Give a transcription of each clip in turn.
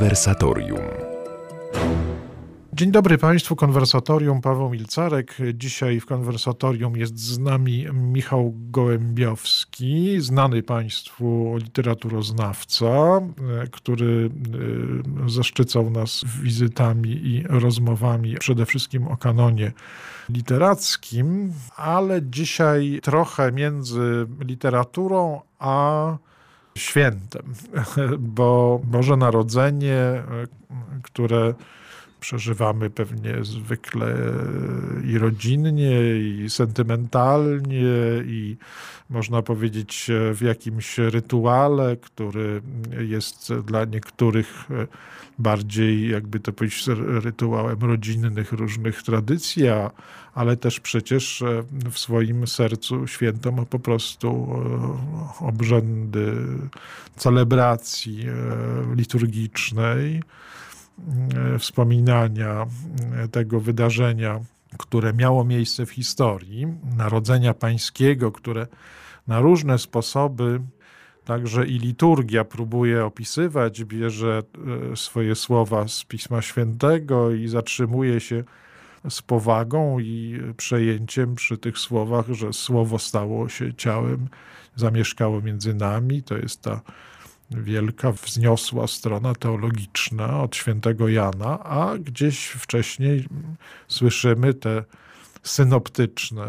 Konwersatorium. Dzień dobry Państwu, konwersatorium Paweł Milcarek. Dzisiaj w konwersatorium jest z nami Michał Gołębiowski, znany Państwu literaturoznawca, który e, zaszczycał nas wizytami i rozmowami przede wszystkim o kanonie literackim, ale dzisiaj trochę między literaturą a świętem, bo Boże Narodzenie, które przeżywamy pewnie zwykle i rodzinnie, i sentymentalnie, i można powiedzieć w jakimś rytuale, który jest dla niektórych bardziej, jakby to powiedzieć, rytuałem rodzinnych różnych tradycji, ale też przecież w swoim sercu święto ma po prostu obrzędy celebracji liturgicznej E, wspominania e, tego wydarzenia, które miało miejsce w historii, Narodzenia Pańskiego, które na różne sposoby także i liturgia próbuje opisywać, bierze e, swoje słowa z Pisma Świętego i zatrzymuje się z powagą i przejęciem przy tych słowach, że słowo stało się ciałem, zamieszkało między nami. To jest ta wielka, wzniosła strona teologiczna od świętego Jana, a gdzieś wcześniej słyszymy te synoptyczne,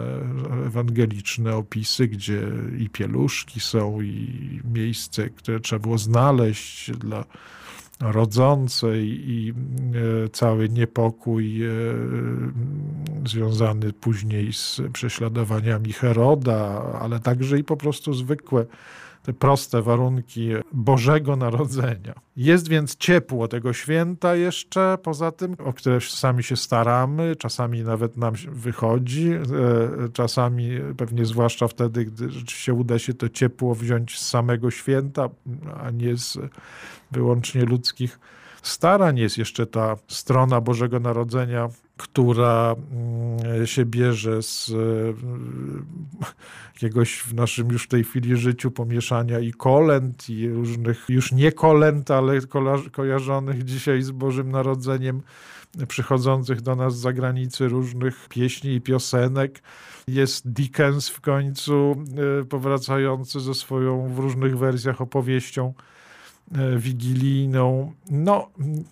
ewangeliczne opisy, gdzie i pieluszki są, i miejsce, które trzeba było znaleźć dla rodzącej i e, cały niepokój e, związany później z prześladowaniami Heroda, ale także i po prostu zwykłe te proste warunki Bożego Narodzenia. Jest więc ciepło tego święta jeszcze, poza tym, o które sami się staramy, czasami nawet nam wychodzi, e, czasami pewnie zwłaszcza wtedy, gdy rzeczywiście uda się to ciepło wziąć z samego święta, a nie z wyłącznie ludzkich starań. Jest jeszcze ta strona Bożego Narodzenia która mm, się bierze z e, jakiegoś w naszym już w tej chwili życiu pomieszania i kolęd, i różnych już nie kolęd, ale kojarzonych dzisiaj z Bożym Narodzeniem, przychodzących do nas z zagranicy różnych pieśni i piosenek. Jest Dickens w końcu e, powracający ze swoją w różnych wersjach opowieścią wigilijną. No,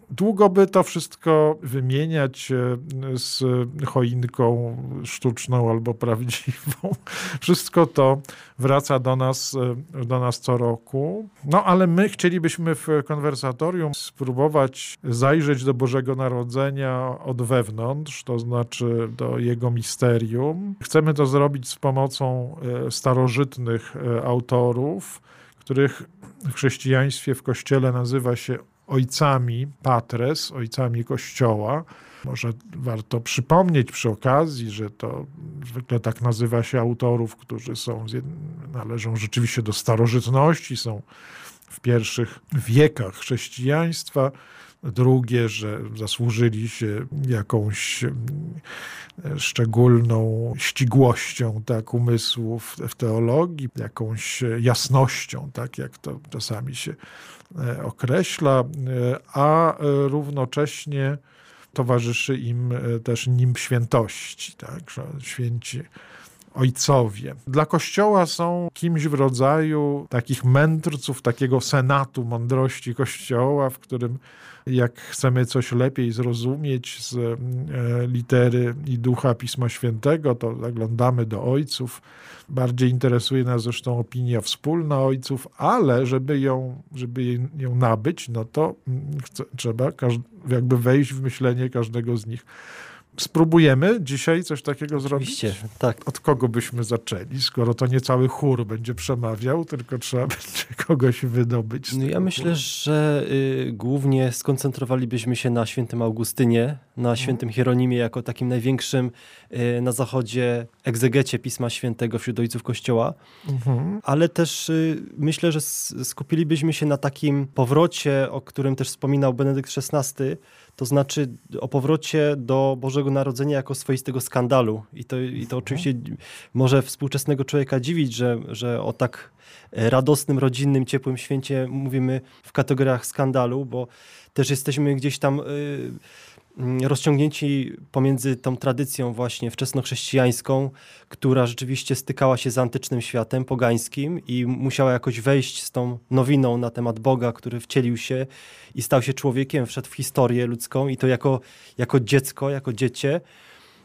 długo by to wszystko wymieniać e, z choinką sztuczną albo prawdziwą. Wszystko to wraca do nas, e, do nas co roku. No, ale my chcielibyśmy w konwersatorium spróbować zajrzeć do Bożego Narodzenia od wewnątrz, to znaczy do Jego misterium. Chcemy to zrobić z pomocą starożytnych autorów, których chrześcijaństwie, w kościele nazywa się ojcami patres, ojcami kościoła. Może warto przypomnieć przy okazji, że to zwykle tak nazywa się autorów, którzy są, należą rzeczywiście do starożytności, są w pierwszych wiekach chrześcijaństwa. Drugie, że zasłużyli się jakąś szczególną ścigłością tak, umysłów w teologii, jakąś jasnością, tak jak to czasami się e, określa, e, a równocześnie towarzyszy im e, też nim świętości, tak, święci ojcowie. Dla Kościoła są kimś w rodzaju takich mędrców, takiego senatu mądrości Kościoła, w którym jak chcemy coś lepiej zrozumieć z e, litery i ducha Pisma Świętego, to zaglądamy do ojców. Bardziej interesuje nas zresztą opinia wspólna ojców, ale żeby ją, żeby ją nabyć, no to mm, trzeba jakby wejść w myślenie każdego z nich spróbujemy dzisiaj coś takiego zrobić? Oczywiście, tak. Od kogo byśmy zaczęli, skoro to nie cały chór będzie przemawiał, tylko trzeba będzie kogoś wydobyć. No ja myślę, że y, głównie skoncentrowalibyśmy się na świętym Augustynie, na mhm. świętym Hieronimie jako takim największym y, na zachodzie egzegecie Pisma Świętego wśród ojców Kościoła, mhm. ale też y, myślę, że skupilibyśmy się na takim powrocie, o którym też wspominał Benedykt XVI, to znaczy o powrocie do Bożego Narodzenia jako swoistego skandalu. I to, i to oczywiście może współczesnego człowieka dziwić, że, że o tak radosnym, rodzinnym, ciepłym święcie mówimy w kategoriach skandalu, bo też jesteśmy gdzieś tam y, mm, rozciągnięci pomiędzy tą tradycją właśnie wczesnochrześcijańską, która rzeczywiście stykała się z antycznym światem pogańskim i musiała jakoś wejść z tą nowiną na temat Boga, który wcielił się i stał się człowiekiem, wszedł w historię ludzką i to jako, jako dziecko, jako dziecię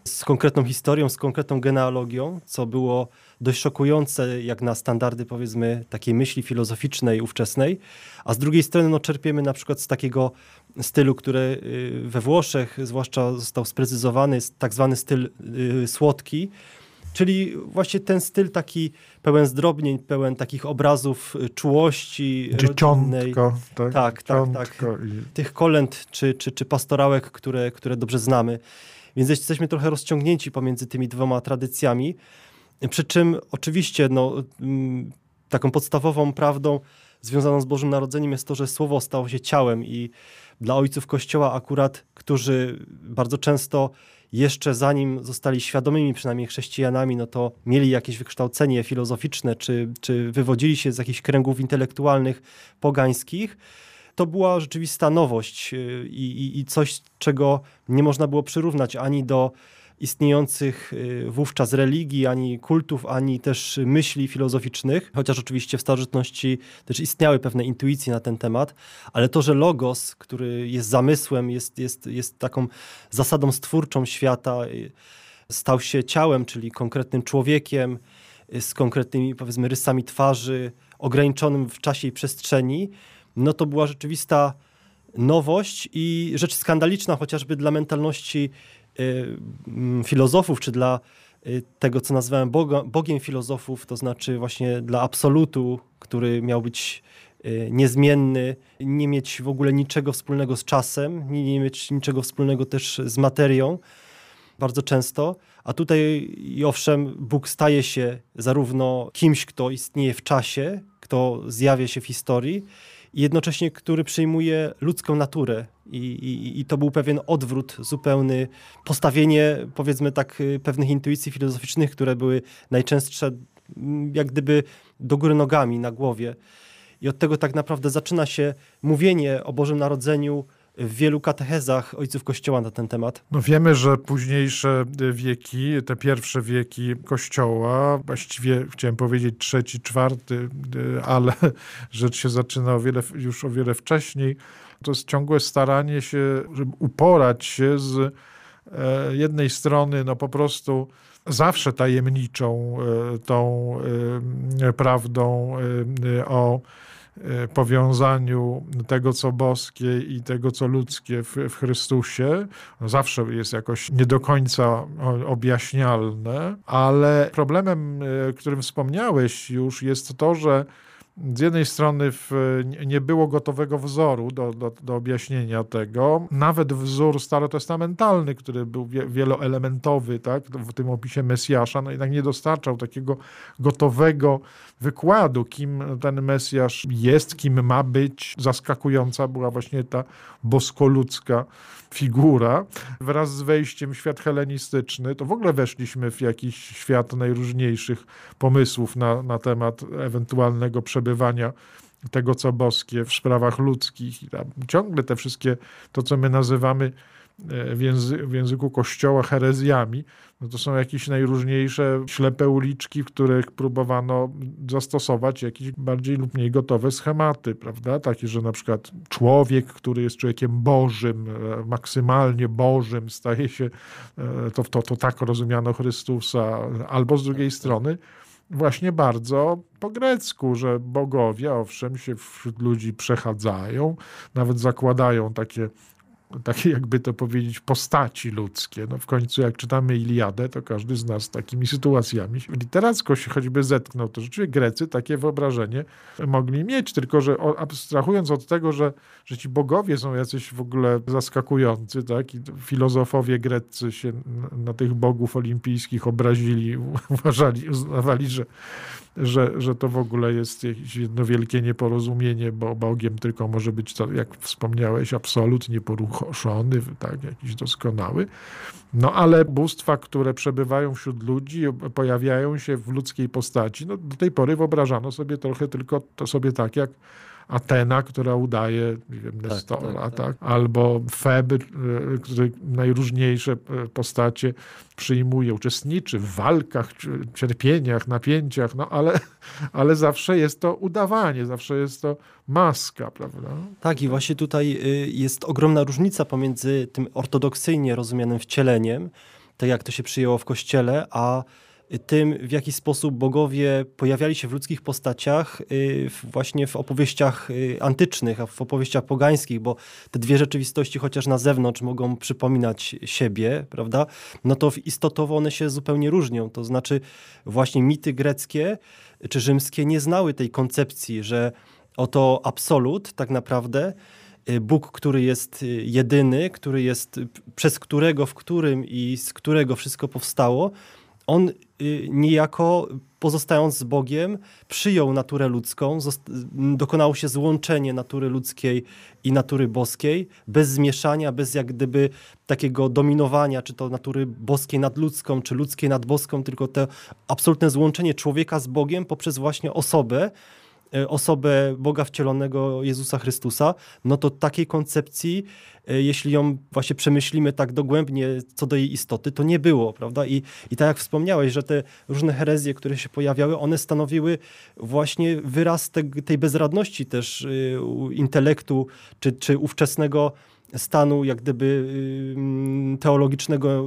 z konkretną historią, z konkretną genealogią, co było dość szokujące jak na standardy powiedzmy takiej myśli filozoficznej ówczesnej, a z drugiej strony no, czerpiemy na przykład z takiego stylu, który y, we Włoszech zwłaszcza został sprecyzowany, tak zwany styl y, słodki, Czyli właśnie ten styl taki pełen zdrobnień, pełen takich obrazów y, czułości rodzinnej. Tak, tak, tak, tak. I... Tych kolęd czy, czy, czy pastorałek, które, które dobrze znamy. Więc jesteśmy trochę rozciągnięci pomiędzy tymi dwoma tradycjami. Przy czym oczywiście no, mm, taką podstawową prawdą związaną z Bożym Narodzeniem jest to, że Słowo stało się ciałem i dla ojców Kościoła akurat, którzy bardzo często jeszcze zanim zostali świadomymi przynajmniej chrześcijanami, no to mieli jakieś wykształcenie filozoficzne, czy, czy wywodzili się z jakichś kręgów intelektualnych pogańskich, to była rzeczywista nowość y, i, i, i coś, czego nie można było przyrównać ani do istniejących y, wówczas religii, ani kultów, ani też myśli filozoficznych, chociaż oczywiście w starożytności też istniały pewne intuicje na ten temat, ale to, że logos, który jest zamysłem, jest, jest, jest taką zasadą stwórczą świata, y, stał się ciałem, czyli konkretnym człowiekiem z konkretnymi powiedzmy rysami twarzy, ograniczonym w czasie i przestrzeni, no to była rzeczywista nowość i rzecz skandaliczna chociażby dla mentalności y, mm, filozofów, czy dla y, tego, co nazywałem Boga, Bogiem filozofów, to znaczy właśnie dla absolutu, który miał być y, niezmienny, nie mieć w ogóle niczego wspólnego z czasem, nie, mieć niczego wspólnego też z materią, bardzo często. A tutaj, i owszem, Bóg staje się zarówno kimś, kto istnieje w czasie, kto zjawia się w historii, jednocześnie który przyjmuje ludzką naturę. I, i, I, to był pewien odwrót zupełny, postawienie powiedzmy tak y, pewnych intuicji filozoficznych, które były najczęstsze jak gdyby do góry nogami na głowie. I od tego tak naprawdę zaczyna się mówienie o Bożym Narodzeniu w wielu katechezach ojców Kościoła na ten temat. No wiemy, że późniejsze wieki, te pierwsze wieki Kościoła, właściwie chciałem powiedzieć trzeci, czwarty, ale rzecz się zaczyna o wiele, już o wiele wcześniej. To jest ciągłe staranie się, żeby uporać się z e, jednej strony, no po prostu zawsze tajemniczą e, tą e, prawdą o powiązaniu tego, co boskie i tego, co ludzkie w, w Chrystusie. No zawsze jest jakoś nie do końca objaśnialne, ale problemem, e, którym wspomniałeś już, jest to, że z jednej strony w, nie było gotowego wzoru do, do, do, objaśnienia tego. Nawet wzór starotestamentalny, który był wie, wieloelementowy tak, w tym opisie Mesjasza, no jednak nie dostarczał takiego gotowego wykładu, kim ten Mesjasz jest, kim ma być. Zaskakująca była właśnie ta boskoludzka figura. Wraz z wejściem w świat helenistyczny, to w ogóle weszliśmy w jakiś świat najróżniejszych pomysłów na, na temat ewentualnego przebywania tego, co boskie w sprawach ludzkich. I ciągle te wszystkie, to co my nazywamy E, w, języ, w języku kościoła herezjami, no to są jakieś najróżniejsze ślepe uliczki, w których próbowano zastosować jakieś bardziej lub mniej gotowe schematy, prawda? Takie, że na przykład człowiek, który jest człowiekiem Bożym, e, maksymalnie Bożym, staje się, e, to, to, to tak rozumiano Chrystusa, albo z drugiej strony, właśnie bardzo po grecku, że bogowie, owszem, się wśród ludzi przechadzają, nawet zakładają takie takie jakby to powiedzieć, postaci ludzkie. No w końcu jak czytamy Iliadę, to każdy z nas takimi sytuacjami literacko się choćby zetknął. To rzeczywiście Grecy takie wyobrażenie mogli mieć, tylko że abstrahując od tego, że, że ci bogowie są jacyś w ogóle zaskakujący, tak? I filozofowie greccy się na tych bogów olimpijskich obrazili, uważali, uznawali, że że, że to w ogóle jest jakieś jedno wielkie nieporozumienie, bo Bogiem tylko może być, to, jak wspomniałeś, absolutnie poruszony, tak, jakiś doskonały. No ale bóstwa, które przebywają wśród ludzi, pojawiają się w ludzkiej postaci. No, do tej pory wyobrażano sobie trochę tylko to sobie tak, jak Atena, która udaje nie wiem, tak, Nestora, tak, tak, tak. albo Feb, e, który najróżniejsze e, postacie przyjmuje, uczestniczy w walkach, cierpieniach, napięciach, no ale, ale zawsze jest to udawanie, zawsze jest to maska, prawda? Tak i właśnie tutaj y, jest ogromna różnica pomiędzy tym ortodoksyjnie rozumianym wcieleniem, tak jak to się przyjęło w kościele, a tym, w jaki sposób bogowie pojawiali się w ludzkich postaciach y, właśnie w opowieściach y, antycznych, a w opowieściach pogańskich, bo te dwie rzeczywistości, chociaż na zewnątrz mogą przypominać siebie, prawda, no to istotowo one się zupełnie różnią. To znaczy właśnie mity greckie czy rzymskie nie znały tej koncepcji, że oto absolut tak naprawdę y, Bóg, który jest jedyny, który jest, przez którego, w którym i z którego wszystko powstało, on y, niejako pozostając z Bogiem, przyjął naturę ludzką, dokonało się złączenie natury ludzkiej i natury boskiej, bez zmieszania, bez jak gdyby takiego dominowania, czy to natury boskiej nad ludzką, czy ludzkiej nad boską, tylko to absolutne złączenie człowieka z Bogiem poprzez właśnie osobę, osobę Boga wcielonego Jezusa Chrystusa, no to takiej koncepcji, e, jeśli ją właśnie przemyślimy tak dogłębnie co do jej istoty, to nie było, prawda? I, i tak jak wspomniałeś, że te różne herezje, które się pojawiały, one stanowiły właśnie wyraz te, tej bezradności też y, intelektu, czy, czy ówczesnego stanu jak gdyby teologicznego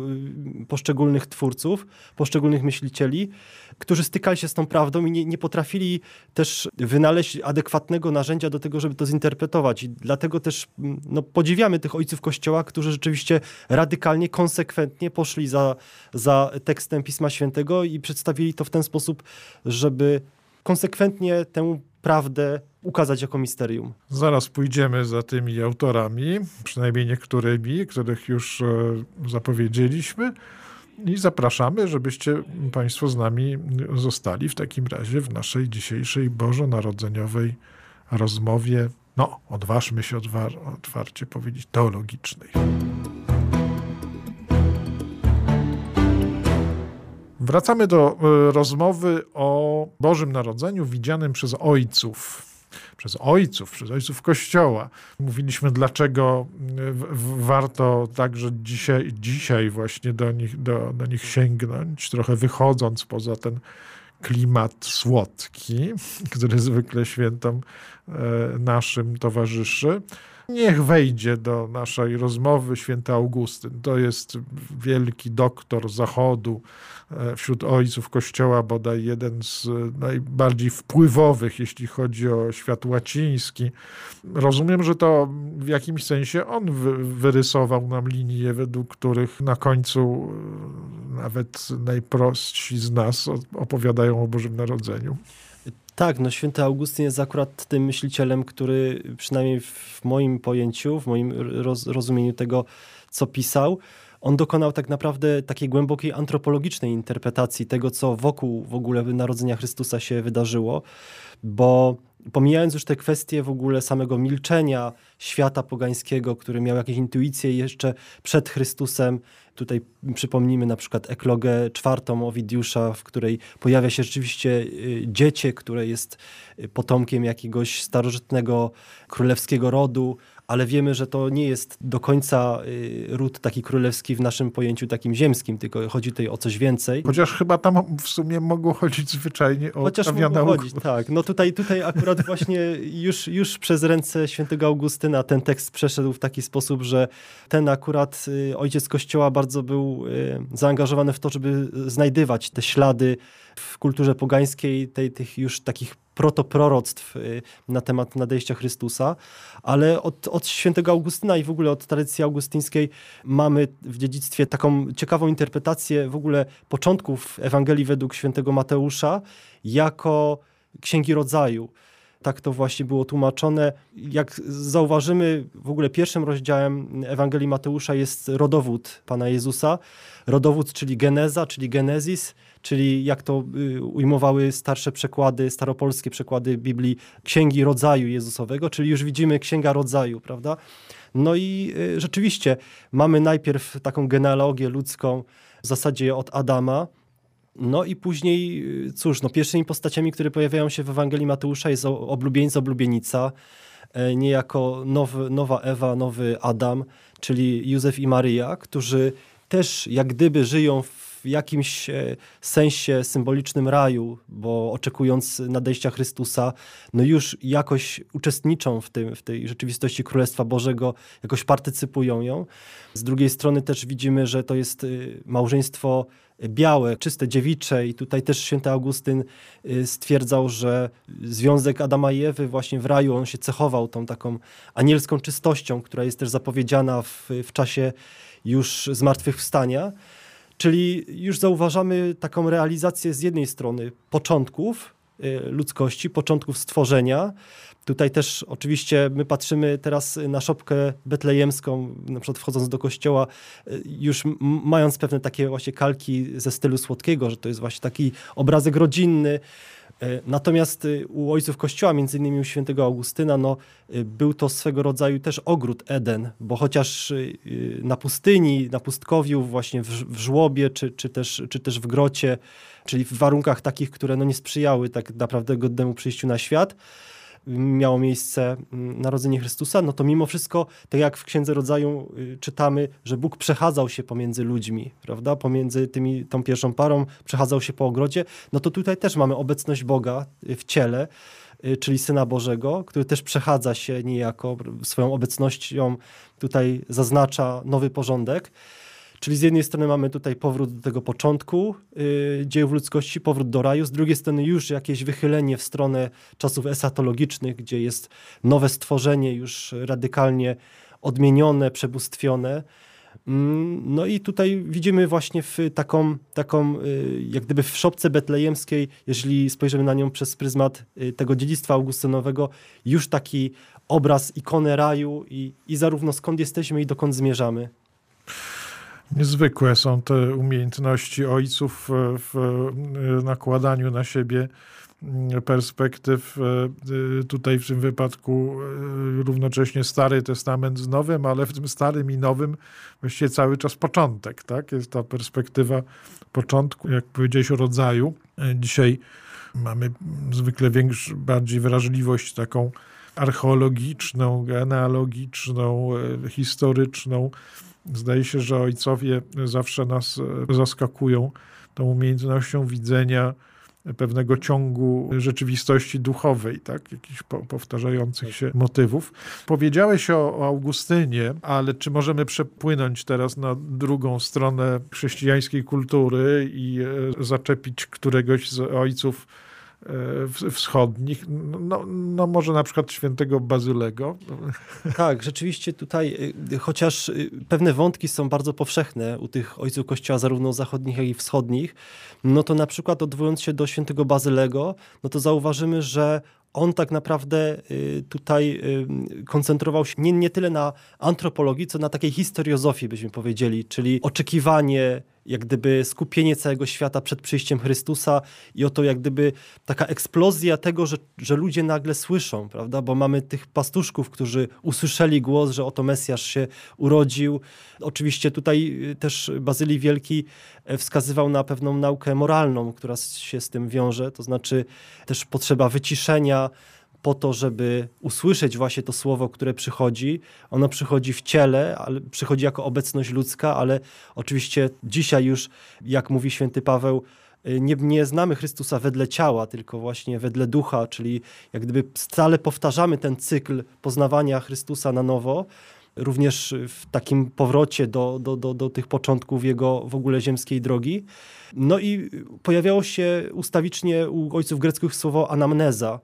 y, poszczególnych twórców, poszczególnych myślicieli, którzy stykali się z tą prawdą i nie, nie potrafili też wynaleźć adekwatnego narzędzia do tego, żeby to zinterpretować. I dlatego też no, podziwiamy tych ojców Kościoła, którzy rzeczywiście radykalnie, konsekwentnie poszli za, za tekstem Pisma Świętego i przedstawili to w ten sposób, żeby konsekwentnie tę prawdę ukazać jako misterium. Zaraz pójdziemy za tymi autorami, przynajmniej niektórymi, których już e, zapowiedzieliśmy. I zapraszamy, żebyście Państwo z nami zostali w takim razie w naszej dzisiejszej bożonarodzeniowej rozmowie. No, odważmy się otwarcie powiedzieć teologicznej. Wracamy do e, rozmowy o Bożym Narodzeniu widzianym przez ojców przez ojców, przez ojców Kościoła. Mówiliśmy, dlaczego warto także dzisiaj, dzisiaj właśnie do nich, do, do nich sięgnąć, trochę wychodząc poza ten klimat słodki, który zwykle świętom e, naszym towarzyszy. Niech wejdzie do naszej rozmowy święty Augustyn. To jest wielki doktor Zachodu, wśród ojców Kościoła bodaj jeden z najbardziej wpływowych, jeśli chodzi o świat łaciński. Rozumiem, że to w jakimś sensie on wyrysował nam linie, według których na końcu e, nawet najprostsi z nas opowiadają o Bożym Narodzeniu. Tak, no święty Augustyn jest akurat tym myślicielem, który przynajmniej w moim pojęciu, w moim roz, rozumieniu tego, co pisał, on dokonał tak naprawdę takiej głębokiej antropologicznej interpretacji tego, co wokół w ogóle narodzenia Chrystusa się wydarzyło, bo pomijając już te kwestie w ogóle samego milczenia świata pogańskiego, który miał jakieś intuicje jeszcze przed Chrystusem, tutaj przypomnijmy na przykład eklogę czwartą Owidiusza, w której pojawia się rzeczywiście y, dziecię, które jest y, potomkiem jakiegoś starożytnego królewskiego rodu, ale wiemy, że to nie jest do końca y, ród taki królewski w naszym pojęciu takim ziemskim, tylko chodzi tutaj o coś więcej. Chociaż chyba tam w sumie mogło chodzić zwyczajnie o Chociaż mogło chodzić, tak. No tutaj, tutaj akurat właśnie już, już przez ręce świętego Augustyna ten tekst przeszedł w taki sposób, że ten akurat y, ojciec Kościoła bardzo był y, zaangażowany w to, żeby znajdywać te ślady w kulturze pogańskiej, tej, tych już takich protoproroctw y, na temat nadejścia Chrystusa, ale od, od świętego Augustyna i w ogóle od tradycji augustyńskiej mamy w dziedzictwie taką ciekawą interpretację w ogóle początków Ewangelii według świętego Mateusza jako Księgi Rodzaju. Tak to właśnie było tłumaczone. Jak zauważymy, w ogóle pierwszym rozdziałem Ewangelii Mateusza jest rodowód Pana Jezusa. Rodowód, czyli geneza, czyli genezis, czyli jak to y, ujmowały starsze przekłady, staropolskie przekłady Biblii, księgi rodzaju Jezusowego, czyli już widzimy księga rodzaju, prawda? No i y, rzeczywiście mamy najpierw taką genealogię ludzką w zasadzie od Adama, no i później, y, cóż, no pierwszymi postaciami, które pojawiają się w Ewangelii Mateusza jest oblubieńca, oblubienica, e, niejako nowy, nowa Ewa, nowy Adam, czyli Józef i Maryja, którzy też jak gdyby żyją w jakimś e, sensie symbolicznym raju, bo oczekując nadejścia Chrystusa, no już jakoś uczestniczą w, tym, w tej rzeczywistości Królestwa Bożego, jakoś partycypują ją. Z drugiej strony też widzimy, że to jest y, małżeństwo białe, czyste, dziewicze i tutaj też święty Augustyn stwierdzał, że związek Adama i Ewy właśnie w raju, on się cechował tą taką anielską czystością, która jest też zapowiedziana w, w czasie już zmartwychwstania. Czyli już zauważamy taką realizację z jednej strony początków y, ludzkości, początków stworzenia, Tutaj też oczywiście my patrzymy teraz na szopkę betlejemską, na przykład wchodząc do kościoła, y, już mając pewne takie właśnie kalki ze stylu słodkiego, że to jest właśnie taki obrazek rodzinny. Y, natomiast y, u ojców Kościoła, między innymi u świętego Augustyna, no, był to swego rodzaju też ogród Eden, bo chociaż na pustyni, na pustkowiu, właśnie w, w żłobie, czy, czy, też, czy też w grocie, czyli w warunkach takich, które no, nie sprzyjały tak naprawdę godnemu przyjściu na świat, miało miejsce narodzenie Chrystusa, no to mimo wszystko, tak jak w Księdze Rodzaju y, czytamy, że Bóg przechadzał się pomiędzy ludźmi, prawda, pomiędzy tymi, tą pierwszą parą, przechadzał się po ogrodzie, no to tutaj też mamy obecność Boga y, w ciele, y, czyli Syna Bożego, który też przechadza się niejako swoją obecnością, tutaj zaznacza nowy porządek. Czyli z jednej strony mamy tutaj powrót do tego początku yy, dziejów ludzkości, powrót do raju, z drugiej strony już jakieś wychylenie w stronę czasów esatologicznych, gdzie jest nowe stworzenie, już radykalnie odmienione, przebóstwione. Mm, no i tutaj widzimy właśnie w taką, taką y, jak gdyby w szopce betlejemskiej, jeżeli spojrzymy na nią przez pryzmat y, tego dziedzictwa augustynowego, już taki obraz, ikonę raju i, i zarówno skąd jesteśmy i dokąd zmierzamy. Niezwykłe są te umiejętności ojców w nakładaniu na siebie perspektyw. Tutaj w tym wypadku równocześnie Stary Testament z Nowym, ale w tym Starym i Nowym właściwie cały czas początek. Tak? Jest ta perspektywa początku, jak powiedziałeś, rodzaju. Dzisiaj mamy zwykle większą, bardziej wrażliwość taką archeologiczną, genealogiczną, historyczną Zdaje się, że ojcowie zawsze nas e, zaskakują tą umiejętnością widzenia pewnego ciągu rzeczywistości duchowej, tak? jakichś powtarzających się motywów. Powiedziałeś o, o Augustynie, ale czy możemy przepłynąć teraz na drugą stronę chrześcijańskiej kultury i e, zaczepić któregoś z ojców wschodnich, no, no może na przykład świętego Bazylego. Tak, rzeczywiście tutaj, y, chociaż y, pewne wątki są bardzo powszechne u tych ojców kościoła, zarówno zachodnich, jak i wschodnich, no to na przykład odwołując się do świętego Bazylego, no to zauważymy, że on tak naprawdę y, tutaj koncentrował się nie, nie tyle na antropologii, co na takiej historiozofii, byśmy powiedzieli, czyli oczekiwanie jak gdyby skupienie całego świata przed przyjściem Chrystusa i oto jak gdyby taka eksplozja tego, że, że ludzie nagle słyszą, prawda? Bo mamy tych pastuszków, którzy usłyszeli głos, że oto Mesjasz się urodził. Oczywiście tutaj y, też Bazylii Wielki e, wskazywał na pewną naukę moralną, która się z tym wiąże, to znaczy też potrzeba wyciszenia, po to, żeby usłyszeć właśnie to słowo, które przychodzi. Ono przychodzi w ciele, ale przychodzi jako obecność ludzka, ale oczywiście dzisiaj już, jak mówi święty Paweł, y, nie, nie znamy Chrystusa wedle ciała, tylko właśnie wedle ducha, czyli jak gdyby stale powtarzamy ten cykl poznawania Chrystusa na nowo, również w takim powrocie do, do, do, do tych początków jego w ogóle ziemskiej drogi. No i pojawiało się ustawicznie u ojców greckich słowo anamneza,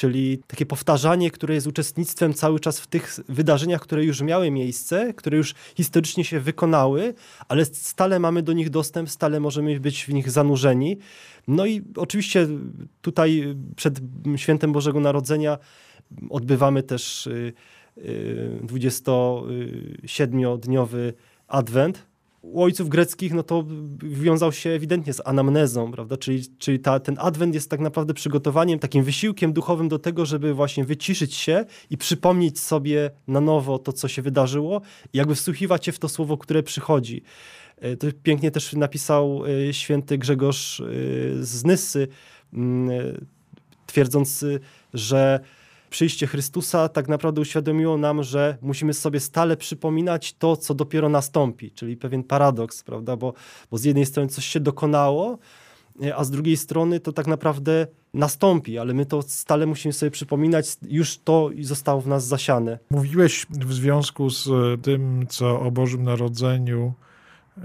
czyli takie powtarzanie, które jest uczestnictwem cały czas w tych wydarzeniach, które już miały miejsce, które już historycznie się wykonały, ale stale mamy do nich dostęp, stale możemy być w nich zanurzeni. No i oczywiście tutaj przed świętem Bożego Narodzenia odbywamy też 27-dniowy y, y, adwent, u ojców greckich no to wiązał się ewidentnie z anamnezą, prawda? Czyli, czyli ta, ten adwent jest tak naprawdę przygotowaniem, takim wysiłkiem duchowym do tego, żeby właśnie wyciszyć się i przypomnieć sobie na nowo to, co się wydarzyło i jakby wsłuchiwać się w to słowo, które przychodzi. E, to pięknie też napisał e, święty Grzegorz e, z Nyssy, mm, twierdząc, że przyjście Chrystusa tak naprawdę uświadomiło nam, że musimy sobie stale przypominać to, co dopiero nastąpi, czyli pewien paradoks, prawda? Bo, bo z jednej strony coś się dokonało, a z drugiej strony to tak naprawdę nastąpi, ale my to stale musimy sobie przypominać, już to zostało w nas zasiane. Mówiłeś w związku z tym, co o Bożym Narodzeniu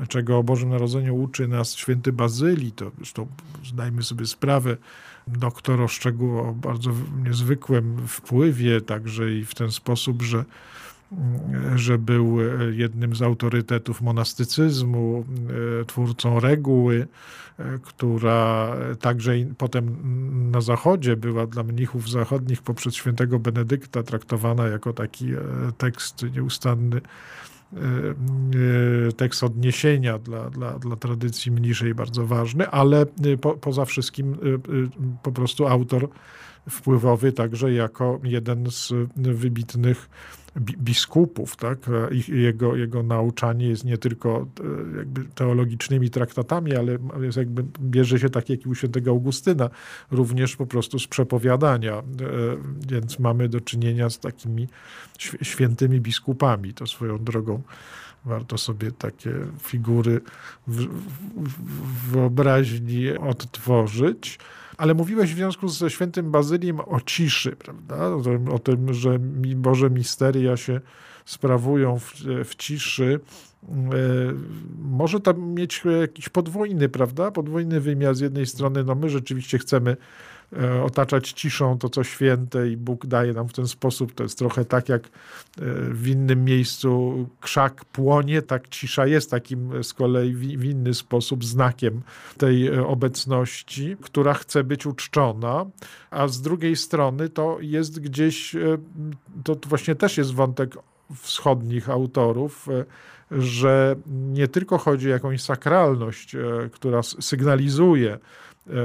czego o Bożym Narodzeniu uczy nas święty Bazylii, to zresztą zdajmy sobie sprawę, doktor o szczegół o bardzo niezwykłym wpływie, także i w ten sposób, że że był jednym z autorytetów monastycyzmu, twórcą reguły, która także potem na zachodzie była dla mnichów zachodnich poprzez świętego Benedykta traktowana jako taki tekst nieustanny. E, e, tekst odniesienia dla, dla, dla tradycji mniejszej bardzo ważny, ale e, po, poza wszystkim po prostu autor wpływowy także jako jeden z wybitnych biskupów, tak? Ich, jego, jego nauczanie jest nie tylko e, jakby teologicznymi traktatami, ale jest jakby, bierze się tak jak i u świętego Augustyna, również po prostu z przepowiadania, e, więc mamy do czynienia z takimi świętymi biskupami, to swoją drogą warto sobie takie figury w, w wyobraźni odtworzyć. Ale mówiłeś w związku ze świętym Bazyliem o ciszy, prawda? O tym, o tym że Boże misteria się sprawują w, w ciszy. E, może tam mieć jakiś podwójny, prawda? Podwójny wymiar. Z jednej strony, no my rzeczywiście chcemy E, otaczać ciszą to, co święte i Bóg daje nam w ten sposób. To jest trochę tak, jak e, w innym miejscu krzak płonie, tak cisza jest takim z kolei w inny sposób znakiem tej e, obecności, która chce być uczczona, a z drugiej strony to jest gdzieś, to właśnie też jest wątek wschodnich autorów, że nie tylko chodzi o jakąś sakralność, która sygnalizuje E,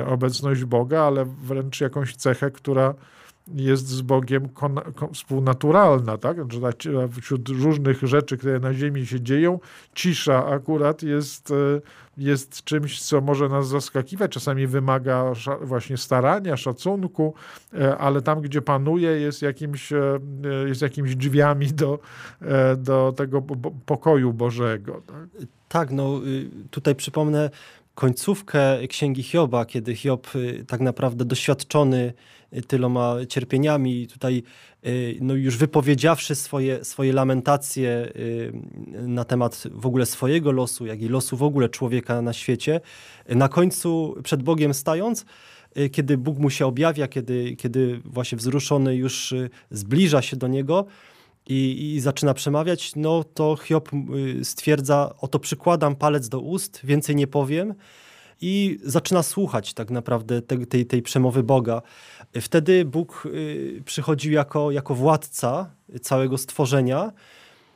obecność Boga, ale wręcz jakąś cechę, która jest z Bogiem kon, kon, współnaturalna, tak? Że wśród różnych rzeczy, które na ziemi się dzieją, cisza akurat jest, e, jest czymś, co może nas zaskakiwać. Czasami wymaga właśnie starania, szacunku, e, ale tam, gdzie panuje, jest jakimś, jest jakimiś drzwiami do, do tego pokoju Bożego. Tak? tak, no y, tutaj przypomnę końcówkę księgi Hioba, kiedy Hiob y, tak naprawdę doświadczony y, tyloma cierpieniami, tutaj y, no już wypowiedziawszy swoje, swoje lamentacje na temat w ogóle swojego losu, jak i losu w ogóle człowieka na świecie, na końcu przed Bogiem stając, kiedy Bóg mu się objawia, kiedy, kiedy właśnie wzruszony już zbliża się do niego, i, i, zaczyna przemawiać, no to Hiob y, stwierdza, oto przykładam palec do ust, więcej nie powiem i zaczyna słuchać tak naprawdę tej, tej, tej przemowy Boga. Wtedy Bóg y, przychodził jako, jako władca całego stworzenia,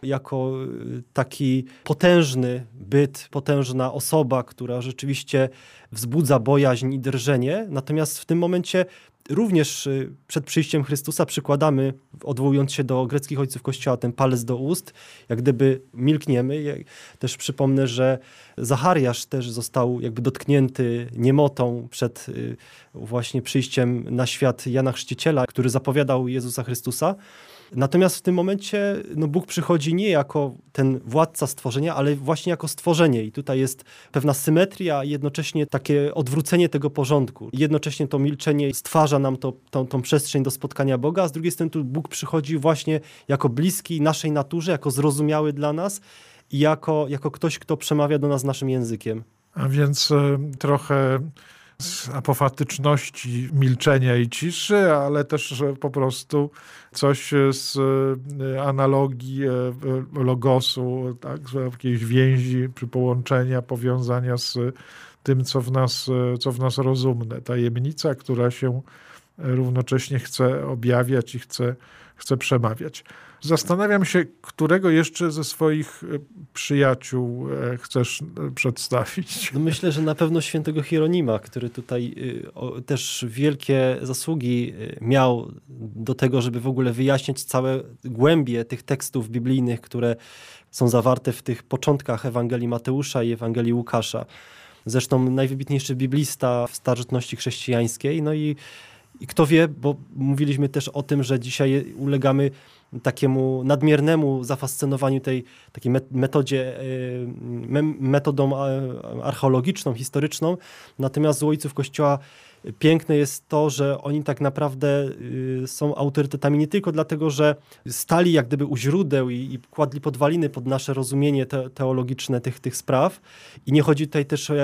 jako y, taki potężny byt, potężna osoba, która rzeczywiście wzbudza bojaźń i drżenie. Natomiast w tym momencie również y, przed przyjściem Chrystusa przykładamy, odwołując się do greckich ojców Kościoła, ten palec do ust, jak gdyby milkniemy. Też przypomnę, że Zachariasz też został jakby dotknięty niemotą przed y, właśnie przyjściem na świat Jana Chrzciciela, który zapowiadał Jezusa Chrystusa. Natomiast w tym momencie no, Bóg przychodzi nie jako ten władca stworzenia, ale właśnie jako stworzenie. I tutaj jest pewna symetria, jednocześnie takie odwrócenie tego porządku. Jednocześnie to milczenie stwarza nam to, tą, tą przestrzeń do spotkania Boga, a z drugiej strony tu Bóg przychodzi właśnie jako bliski naszej naturze, jako zrozumiały dla nas i jako, jako ktoś, kto przemawia do nas naszym językiem. A więc e, trochę apofatyczności milczenia i ciszy, ale też po prostu coś z e, analogii e, logosu, tak, jakiejś więzi, przy połączenia, powiązania z tym, co w nas, co w nas rozumne. Tajemnica, która się równocześnie chce objawiać i chce, chce przemawiać. Zastanawiam się, którego jeszcze ze swoich e, przyjaciół e, chcesz e, przedstawić. No myślę, że na pewno świętego Hieronima, który tutaj też wielkie zasługi miał do tego, żeby w ogóle wyjaśniać całe głębie tych tekstów biblijnych, które są zawarte w tych początkach Ewangelii Mateusza i Ewangelii Łukasza. Zresztą najwybitniejszy biblista w starożytności chrześcijańskiej. No i, i kto wie, bo mówiliśmy też o tym, że dzisiaj ulegamy takiemu nadmiernemu zafascynowaniu tej takiej metodzie, y, metodą archeologiczną, historyczną. Natomiast u ojców Kościoła piękne jest to, że oni tak naprawdę y, są autorytetami nie tylko dlatego, że stali jak gdyby u źródeł i, i kładli podwaliny pod nasze rozumienie te, teologiczne tych, tych spraw. I nie chodzi tutaj też o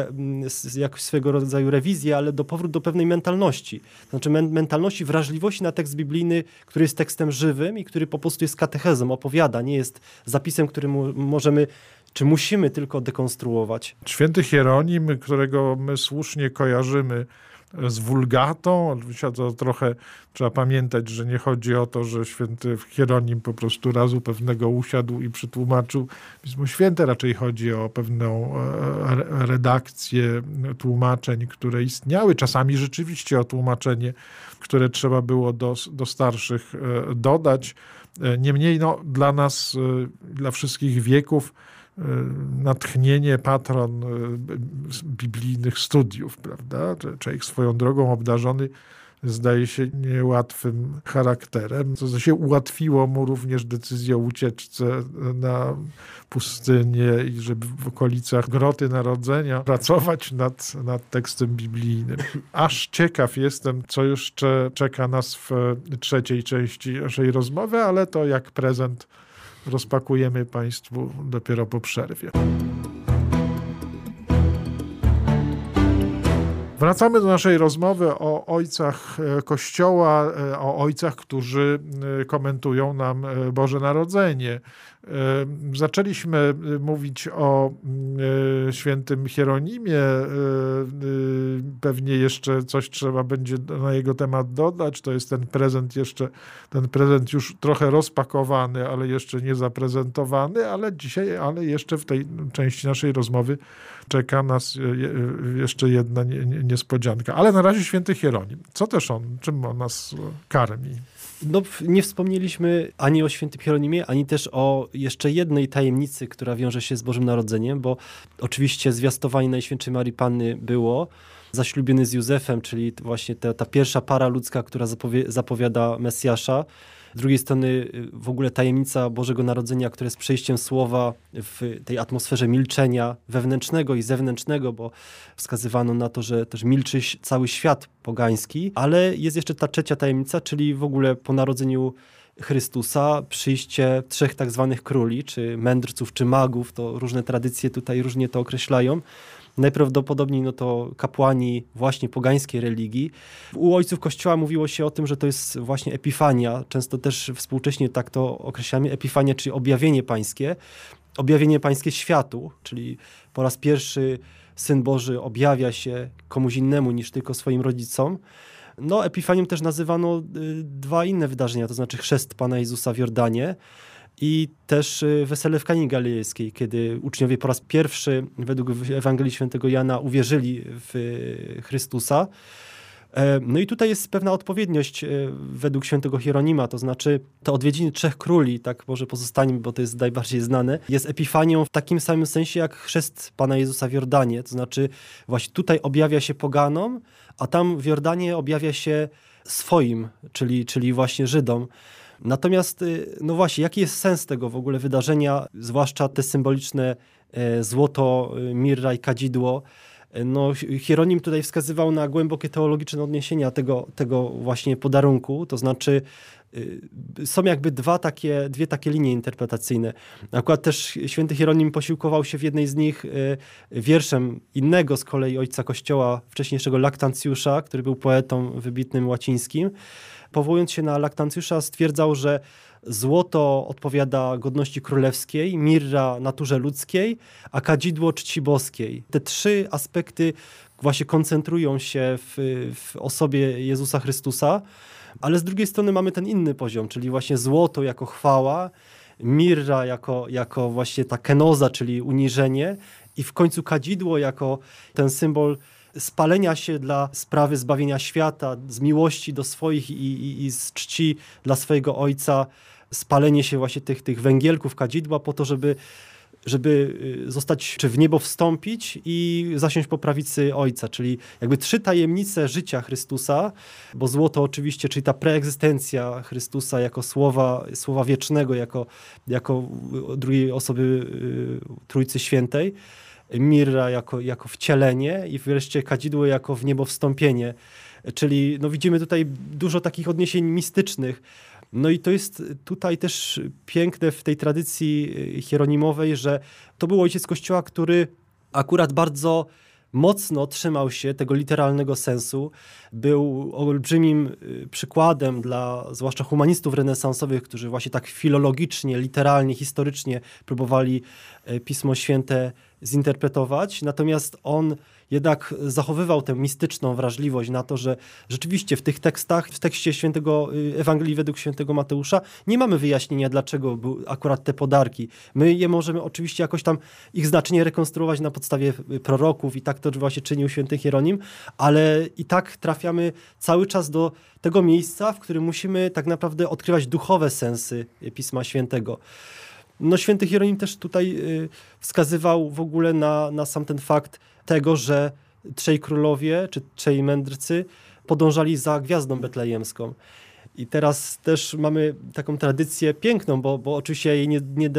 jakąś swego rodzaju rewizję, ale do powrót do pewnej mentalności. Znaczy men mentalności, wrażliwości na tekst biblijny, który jest tekstem żywym i który po prostu jest katechezą, opowiada, nie jest zapisem, który możemy czy musimy tylko dekonstruować? Święty Hieronim, którego my słusznie kojarzymy z wulgatą. Oczywiście to trochę trzeba pamiętać, że nie chodzi o to, że święty Hieronim po prostu razu pewnego usiadł i przetłumaczył Pismo Święte. Raczej chodzi o pewną e, redakcję tłumaczeń, które istniały. Czasami rzeczywiście o tłumaczenie, które trzeba było do, do starszych e, dodać. E, niemniej no, dla nas, dla wszystkich wieków, natchnienie, patron e, biblijnych studiów, prawda? Człowiek swoją drogą obdarzony zdaje się niełatwym charakterem, co się ułatwiło mu również decyzję o ucieczce na pustynię i żeby w okolicach Groty Narodzenia pracować nad, nad tekstem biblijnym. Aż ciekaw jestem, co jeszcze czeka nas w trzeciej części naszej rozmowy, ale to jak prezent rozpakujemy Państwu dopiero po przerwie. Wracamy do naszej rozmowy o ojcach e, Kościoła, e, o ojcach, którzy e, komentują nam Boże Narodzenie. Zaczęliśmy mówić o świętym Hieronimie. Pewnie jeszcze coś trzeba będzie na jego temat dodać. To jest ten prezent jeszcze, ten prezent już trochę rozpakowany, ale jeszcze nie zaprezentowany, ale dzisiaj, ale jeszcze w tej części naszej rozmowy czeka nas jeszcze jedna niespodzianka. Ale na razie święty Hieronim. Co też on, czym on nas karmi? No, nie wspomnieliśmy ani o świętym Hieronimie, ani też o jeszcze jednej tajemnicy, która wiąże się z Bożym Narodzeniem, bo oczywiście zwiastowanie Najświętszej Marii Panny było, zaślubiony z Józefem, czyli właśnie ta, ta pierwsza para ludzka, która zapowie, zapowiada Mesjasza. Z drugiej strony y, w ogóle tajemnica Bożego Narodzenia, które jest przejściem słowa w tej atmosferze milczenia wewnętrznego i zewnętrznego, bo wskazywano na to, że też milczy cały świat pogański, ale jest jeszcze ta trzecia tajemnica, czyli w ogóle po narodzeniu Chrystusa, przyjście trzech tak zwanych króli, czy mędrców, czy magów, to różne tradycje tutaj różnie to określają, najprawdopodobniej no to kapłani właśnie pogańskiej religii. U ojców kościoła mówiło się o tym, że to jest właśnie epifania, często też współcześnie tak to określamy, epifania, czyli objawienie pańskie, objawienie pańskie światu, czyli po raz pierwszy Syn Boży objawia się komuś innemu niż tylko swoim rodzicom. No, Epifanią też nazywano y, dwa inne wydarzenia, to znaczy chrzest Pana Jezusa w Jordanie, i też y, wesele w Kani Galilejskiej, kiedy uczniowie po raz pierwszy według Ewangelii Świętego Jana uwierzyli w y, Chrystusa. E, no i tutaj jest pewna odpowiedniość e, według świętego Hieronima, to znaczy te odwiedziny trzech króli, tak może pozostaniemy, bo to jest najbardziej znane, jest epifanią w takim samym sensie jak chrzest Pana Jezusa w Jordanie, to znaczy właśnie tutaj objawia się poganom, a tam w Jordanie objawia się swoim, czyli, czyli właśnie Żydom. Natomiast, y, no właśnie, jaki jest sens tego w ogóle wydarzenia, zwłaszcza te symboliczne e, złoto, y, mirra i kadzidło? No, Hieronim tutaj wskazywał na głębokie teologiczne odniesienia tego, tego właśnie podarunku, to znaczy y, są jakby dwa takie, dwie takie linie interpretacyjne. Akurat też święty Hieronim posiłkował się w jednej z nich y, wierszem innego z kolei ojca kościoła, wcześniejszego Laktancjusza, który był poetą wybitnym łacińskim. Powołując się na Laktancjusza stwierdzał, że Złoto odpowiada godności królewskiej, mirra naturze ludzkiej, a kadzidło czci boskiej. Te trzy aspekty właśnie koncentrują się w, w osobie Jezusa Chrystusa, ale z drugiej strony mamy ten inny poziom, czyli właśnie złoto jako chwała, mirra jako, jako właśnie ta kenoza, czyli uniżenie i w końcu kadzidło jako ten symbol spalenia się dla sprawy zbawienia świata, z miłości do swoich i, i, i z czci dla swojego Ojca, spalenie się właśnie tych, tych węgielków, kadzidła po to, żeby żeby y, zostać, czy w niebo wstąpić i zasiąść po prawicy Ojca, czyli jakby trzy tajemnice życia Chrystusa, bo złoto oczywiście, czyli ta preegzystencja Chrystusa jako słowa, słowa wiecznego, jako, jako drugiej osoby y, Trójcy Świętej, mirra jako, jako wcielenie i wreszcie kadzidło jako w niebo wstąpienie. Czyli no, widzimy tutaj dużo takich odniesień mistycznych. No i to jest tutaj też piękne w tej tradycji hieronimowej, że to był ojciec Kościoła, który akurat bardzo mocno trzymał się tego literalnego sensu. Był olbrzymim y, przykładem dla zwłaszcza humanistów renesansowych, którzy właśnie tak filologicznie, literalnie, historycznie próbowali e, Pismo Święte zinterpretować. Natomiast on jednak zachowywał tę mistyczną wrażliwość na to, że rzeczywiście w tych tekstach, w tekście świętego y, Ewangelii według świętego Mateusza nie mamy wyjaśnienia, dlaczego były akurat te podarki. My je możemy oczywiście jakoś tam ich znaczenie rekonstruować na podstawie y, proroków i tak to właśnie czynił święty Hieronim, ale i tak trafiamy cały czas do tego miejsca, w którym musimy tak naprawdę odkrywać duchowe sensy Pisma Świętego. No święty Hieronim też tutaj y, wskazywał w ogóle na, na sam ten fakt tego, że trzej królowie czy trzej mędrcy podążali za gwiazdą betlejemską. I teraz też mamy taką tradycję piękną, bo, bo oczywiście jej nie, nie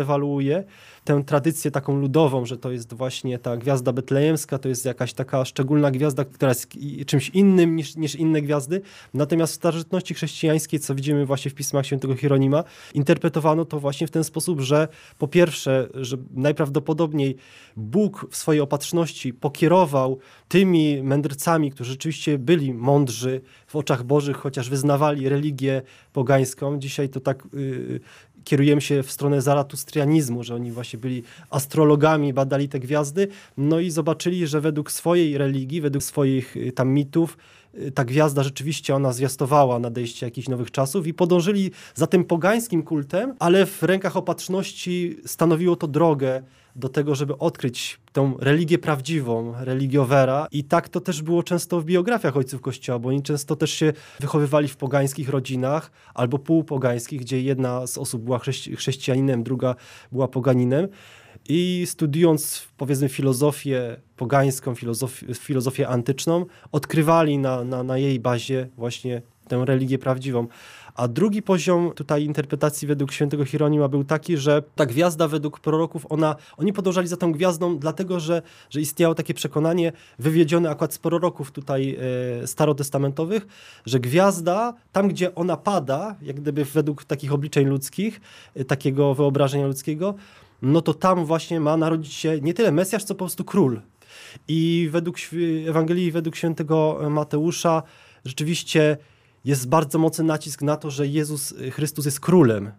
tę tradycję taką ludową, że to jest właśnie ta gwiazda betlejemska, to jest jakaś taka szczególna gwiazda, która jest czymś innym niż, niż inne gwiazdy. Natomiast w starożytności chrześcijańskiej, co widzimy właśnie w pismach świętego Hieronima, interpretowano to właśnie w ten sposób, że po pierwsze, że najprawdopodobniej Bóg w swojej opatrzności pokierował tymi mędrcami, którzy rzeczywiście byli mądrzy w oczach Bożych, chociaż wyznawali religię pogańską. Dzisiaj to tak yy, kierujemy się w stronę zaratustrianizmu, że oni właśnie byli astrologami, badali te gwiazdy, no i zobaczyli, że według swojej religii, według swoich y, tam mitów, y, ta gwiazda rzeczywiście ona zwiastowała nadejście jakichś nowych czasów i podążyli za tym pogańskim kultem, ale w rękach opatrzności stanowiło to drogę do tego, żeby odkryć tą religię prawdziwą, religiowera. I tak to też było często w biografiach ojców Kościoła, bo oni często też się wychowywali w pogańskich rodzinach albo półpogańskich, gdzie jedna z osób była chrześcijaninem, druga była poganinem. I studiując, powiedzmy, filozofię pogańską, filozofię, filozofię antyczną, odkrywali na, na, na jej bazie właśnie tę religię prawdziwą. A drugi poziom tutaj interpretacji według świętego Hieronima był taki, że ta gwiazda według proroków, ona, oni podążali za tą gwiazdą dlatego, że, że istniało takie przekonanie wywiedzione akurat z proroków tutaj e, starotestamentowych, że gwiazda, tam gdzie ona pada, jak gdyby według takich obliczeń ludzkich, e, takiego wyobrażenia ludzkiego, no to tam właśnie ma narodzić się nie tyle Mesjasz, co po prostu król. I według Ewangelii, według świętego Mateusza, rzeczywiście jest bardzo mocny nacisk na to, że Jezus y, Chrystus jest królem.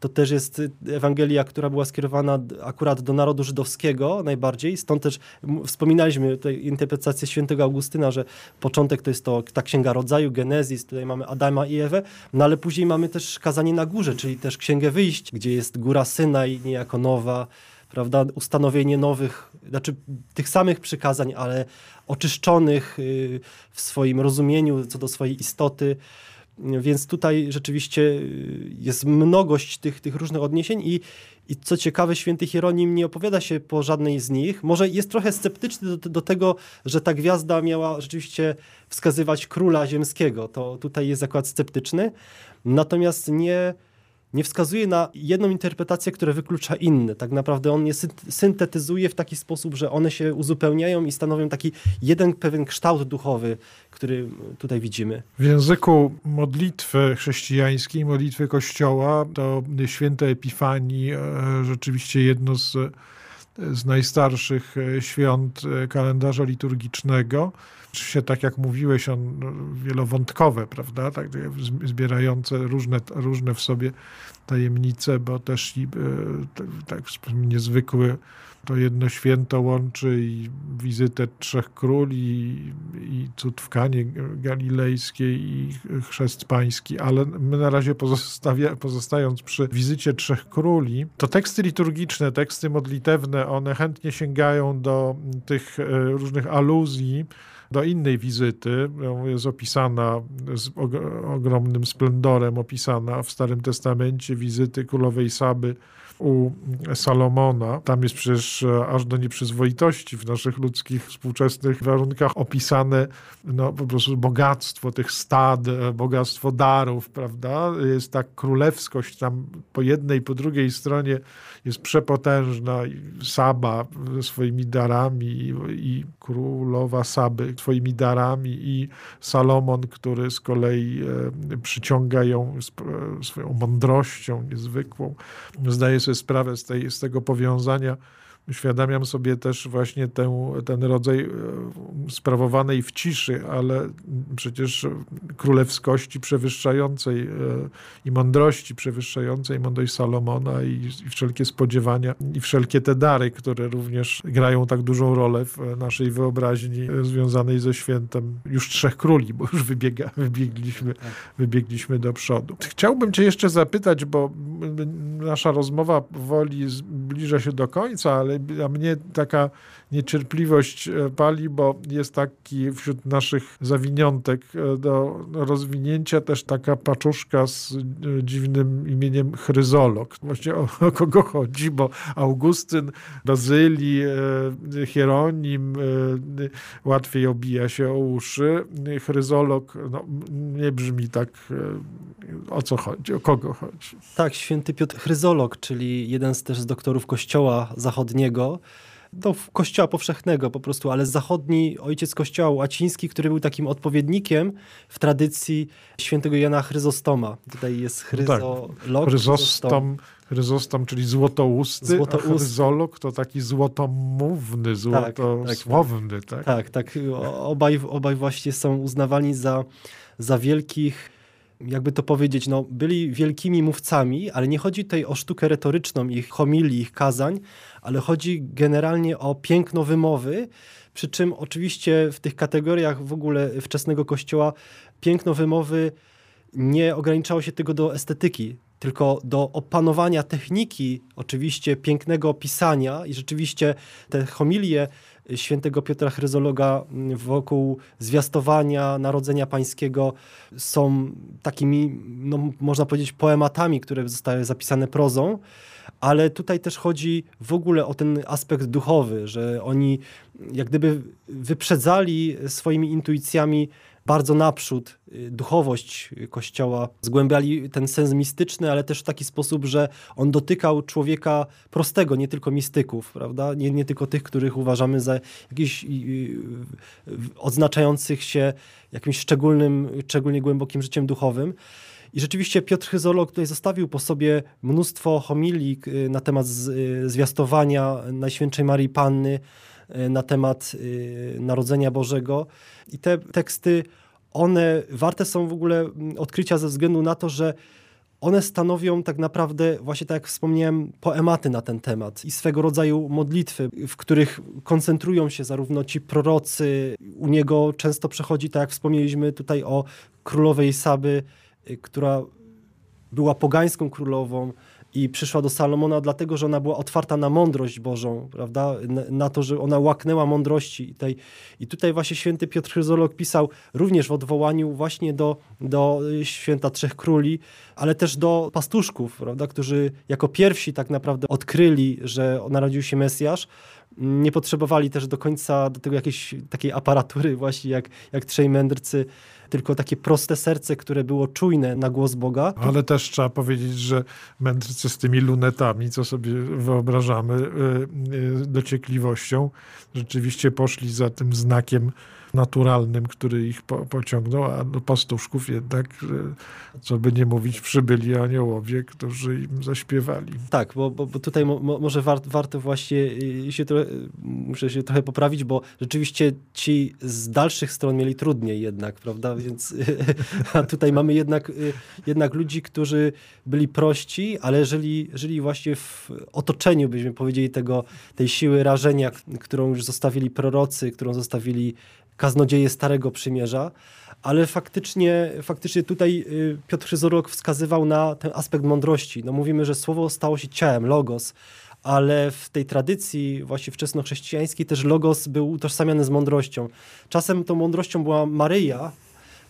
To też jest y, Ewangelia, która była skierowana akurat do narodu żydowskiego najbardziej. Stąd też wspominaliśmy tutaj interpretację świętego Augustyna, że początek to jest to ta księga rodzaju, Genezis, tutaj mamy Adama i Ewę, no ale później mamy też kazanie na górze, czyli też księgę wyjść, gdzie jest góra Synaj niejako nowa, prawda, ustanowienie nowych, znaczy tych samych przykazań, ale oczyszczonych y, w swoim rozumieniu co do swojej istoty. Więc tutaj rzeczywiście y, jest mnogość tych, tych różnych odniesień i, i co ciekawe, święty Hieronim nie opowiada się po żadnej z nich. Może jest trochę sceptyczny do, do tego, że ta gwiazda miała rzeczywiście wskazywać króla ziemskiego. To tutaj jest akurat sceptyczny. Natomiast nie, nie wskazuje na jedną interpretację, która wyklucza inne. Tak naprawdę on je syntetyzuje w taki sposób, że one się uzupełniają i stanowią taki jeden pewien kształt duchowy, który tutaj widzimy. W języku modlitwy chrześcijańskiej, modlitwy Kościoła, to święte Epifanii e, rzeczywiście jedno z, z najstarszych e, świąt e, kalendarza liturgicznego. Oczywiście, tak jak mówiłeś, on wielowątkowe, prawda, tak, zbierające różne, różne w sobie tajemnice, bo też i, tak niezwykły to jedno święto łączy i wizytę Trzech Króli, i, cud w Kanie Galilejskiej, i chrzest pański, ale my na razie pozostając przy wizycie Trzech Króli, to teksty liturgiczne, teksty modlitewne, one chętnie sięgają do tych e, różnych aluzji, do innej wizyty. Jest opisana z ogromnym splendorem, opisana w Starym Testamencie wizyty królowej Saby u Salomona. Tam jest przecież e, aż do nieprzyzwoitości w naszych ludzkich, współczesnych warunkach opisane no, po prostu bogactwo tych stad, e, bogactwo darów, prawda? Jest tak królewskość tam po jednej, po drugiej stronie jest przepotężna. Saba swoimi darami i, i królowa Saby swoimi darami i Salomon, który z kolei e, przyciąga ją swoją mądrością niezwykłą. Zdaje sobie sobie sprawę z, tej, z tego powiązania uświadamiam sobie też właśnie ten, ten rodzaj e, sprawowanej w ciszy, ale przecież królewskości przewyższającej e, i mądrości przewyższającej mądrość Salomona i, i wszelkie spodziewania i wszelkie te dary, które również grają tak dużą rolę w naszej wyobraźni związanej ze świętem już trzech króli, bo już wybiega, wybiegliśmy, tak. wybiegliśmy do przodu. Chciałbym cię jeszcze zapytać, bo nasza rozmowa woli zbliża się do końca, ale a mnie taka niecierpliwość e, pali, bo jest taki wśród naszych zawiniątek e, do rozwinięcia też taka paczuszka z e, dziwnym imieniem Chryzolog. Właśnie o, o kogo chodzi, bo Augustyn, Bazylii, Hieronim łatwiej obija się o uszy. Chryzolog no, nie brzmi tak o co chodzi, o kogo chodzi. Tak, święty Piotr Chryzolog, czyli jeden z też z doktorów kościoła zachodniego, do kościoła powszechnego po prostu, ale zachodni ojciec kościoła łaciński, który był takim odpowiednikiem w tradycji świętego Jana Chryzostoma. Tutaj jest chryzolog. Tak. Chryzostom, chryzostom, czyli złotousty, Złotoust. a chryzolog to taki złotomówny, złotosłowny. Tak, tak, tak. tak, tak. Obaj, obaj właśnie są uznawani za, za wielkich jakby to powiedzieć, no, byli wielkimi mówcami, ale nie chodzi tutaj o sztukę retoryczną, ich homilii, ich kazań, ale chodzi generalnie o piękno wymowy, przy czym oczywiście w tych kategoriach w ogóle wczesnego kościoła piękno wymowy nie ograniczało się tylko do estetyki, tylko do opanowania techniki, oczywiście pięknego pisania i rzeczywiście te homilie świętego Piotra Chryzologa wokół zwiastowania Narodzenia Pańskiego są takimi, no, można powiedzieć, poematami, które zostały zapisane prozą, ale tutaj też chodzi w ogóle o ten aspekt duchowy, że oni jak gdyby wyprzedzali swoimi intuicjami bardzo naprzód y, duchowość Kościoła, zgłębiali ten sens mistyczny, ale też w taki sposób, że on dotykał człowieka prostego, nie tylko mistyków, prawda? Nie, nie tylko tych, których uważamy za jakichś y, y, odznaczających się jakimś szczególnym, szczególnie głębokim życiem duchowym. I rzeczywiście Piotr Chyzolog tutaj zostawił po sobie mnóstwo homilii na temat zwiastowania Najświętszej Marii Panny, na temat Narodzenia Bożego. I te teksty, one warte są w ogóle mm, odkrycia ze względu na to, że one stanowią tak naprawdę, właśnie tak jak wspomniałem, poematy na ten temat i swego rodzaju modlitwy, w których koncentrują się zarówno ci prorocy, u niego często przechodzi, tak jak wspomnieliśmy tutaj o królowej Saby, y, która była pogańską królową, i przyszła do Salomona dlatego, że ona była otwarta na mądrość Bożą, prawda? Na to, że ona łaknęła mądrości. Tej. I tutaj właśnie święty Piotr Chryzolog pisał również w odwołaniu właśnie do, do święta Trzech Króli, ale też do pastuszków, prawda? którzy jako pierwsi tak naprawdę odkryli, że narodził się Mesjasz, Nie potrzebowali też do końca do tego jakiejś takiej aparatury właśnie jak, jak trzej mędrcy, tylko takie proste serce, które było czujne na głos Boga. Ale też trzeba powiedzieć, że mędrcy z tymi lunetami, co sobie wyobrażamy, y, y, dociekliwością, rzeczywiście poszli za tym znakiem naturalnym, który ich po, pociągnął, a do pastuszków jednak, co by nie mówić, przybyli aniołowie, którzy im zaśpiewali. Tak, bo, bo, bo tutaj mo, może war, warto właśnie y, się trochę, muszę się trochę poprawić, bo rzeczywiście ci z dalszych stron mieli trudniej jednak, prawda, więc a tutaj mamy jednak, y, jednak ludzi, którzy byli prości, ale żyli, żyli właśnie w otoczeniu, byśmy powiedzieli, tego, tej siły rażenia, którą już zostawili prorocy, którą zostawili kaznodzieje Starego Przymierza, ale faktycznie, faktycznie tutaj y, Piotr Chryzorok wskazywał na ten aspekt mądrości. No mówimy, że słowo stało się ciałem, logos, ale w tej tradycji właśnie wczesnochrześcijańskiej też logos był utożsamiany z mądrością. Czasem tą mądrością była Maryja,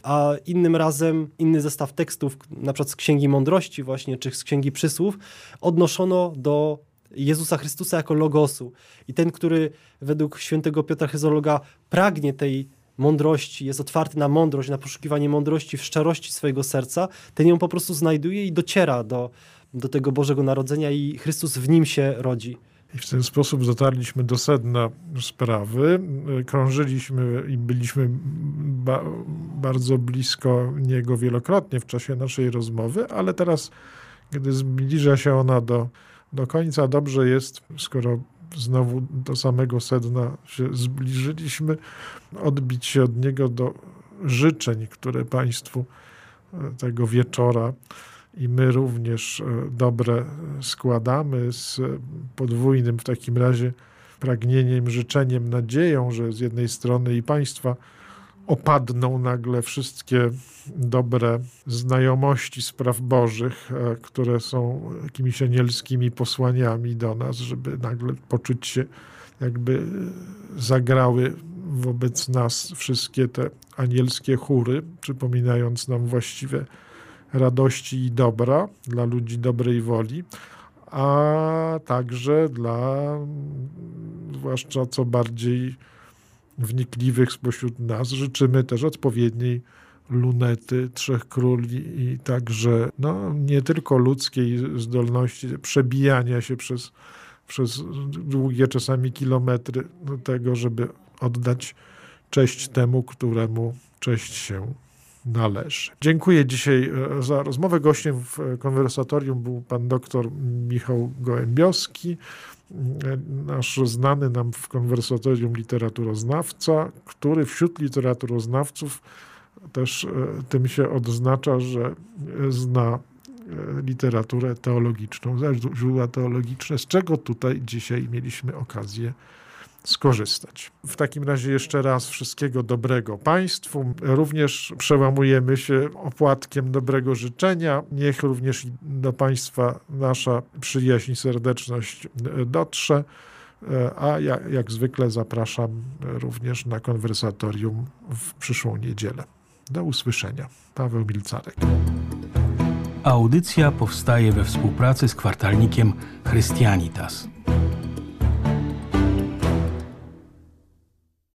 a innym razem inny zestaw tekstów, na przykład z Księgi Mądrości właśnie, czy z Księgi Przysłów, odnoszono do Jezusa Chrystusa jako logosu. I ten, który według świętego Piotra Chryzologa pragnie tej mądrości, jest otwarty na mądrość, na poszukiwanie mądrości w szczerości swojego serca, ten ją po prostu znajduje i dociera do, do tego Bożego Narodzenia i Chrystus w nim się rodzi. I w ten sposób dotarliśmy do sedna sprawy. Krążyliśmy i byliśmy ba bardzo blisko niego wielokrotnie w czasie naszej rozmowy, ale teraz, gdy zbliża się ona do do końca dobrze jest, skoro znowu do samego sedna się zbliżyliśmy, odbić się od niego do życzeń, które Państwu e, tego wieczora. I my również e, dobre składamy z podwójnym w takim razie pragnieniem, życzeniem, nadzieją, że z jednej strony i Państwa opadną nagle wszystkie dobre znajomości spraw bożych, e, które są jakimiś anielskimi posłaniami do nas, żeby nagle poczuć się, jakby zagrały wobec nas wszystkie te anielskie chóry, przypominając nam właściwe radości i dobra dla ludzi dobrej woli, a także dla zwłaszcza co bardziej wnikliwych spośród nas. Życzymy też odpowiedniej lunety Trzech Króli i także no, nie tylko ludzkiej zdolności przebijania się przez, przez długie czasami kilometry do tego, żeby oddać cześć temu, któremu cześć się należy. Dziękuję dzisiaj e, za rozmowę. Gościem w konwersatorium był pan doktor Michał Gołębioski nasz znany nam w konwersatorium literaturoznawca, który wśród literaturoznawców też e, tym się odznacza, że zna e, literaturę teologiczną, źródła teologiczne, z czego tutaj dzisiaj mieliśmy okazję skorzystać. W takim razie jeszcze raz wszystkiego dobrego Państwu. Również przełamujemy się opłatkiem dobrego życzenia. Niech również do Państwa nasza przyjaźń, serdeczność dotrze. A ja, jak zwykle zapraszam również na konwersatorium w przyszłą niedzielę. Do usłyszenia. Paweł Milcarek. Audycja powstaje we współpracy z kwartalnikiem Christianitas.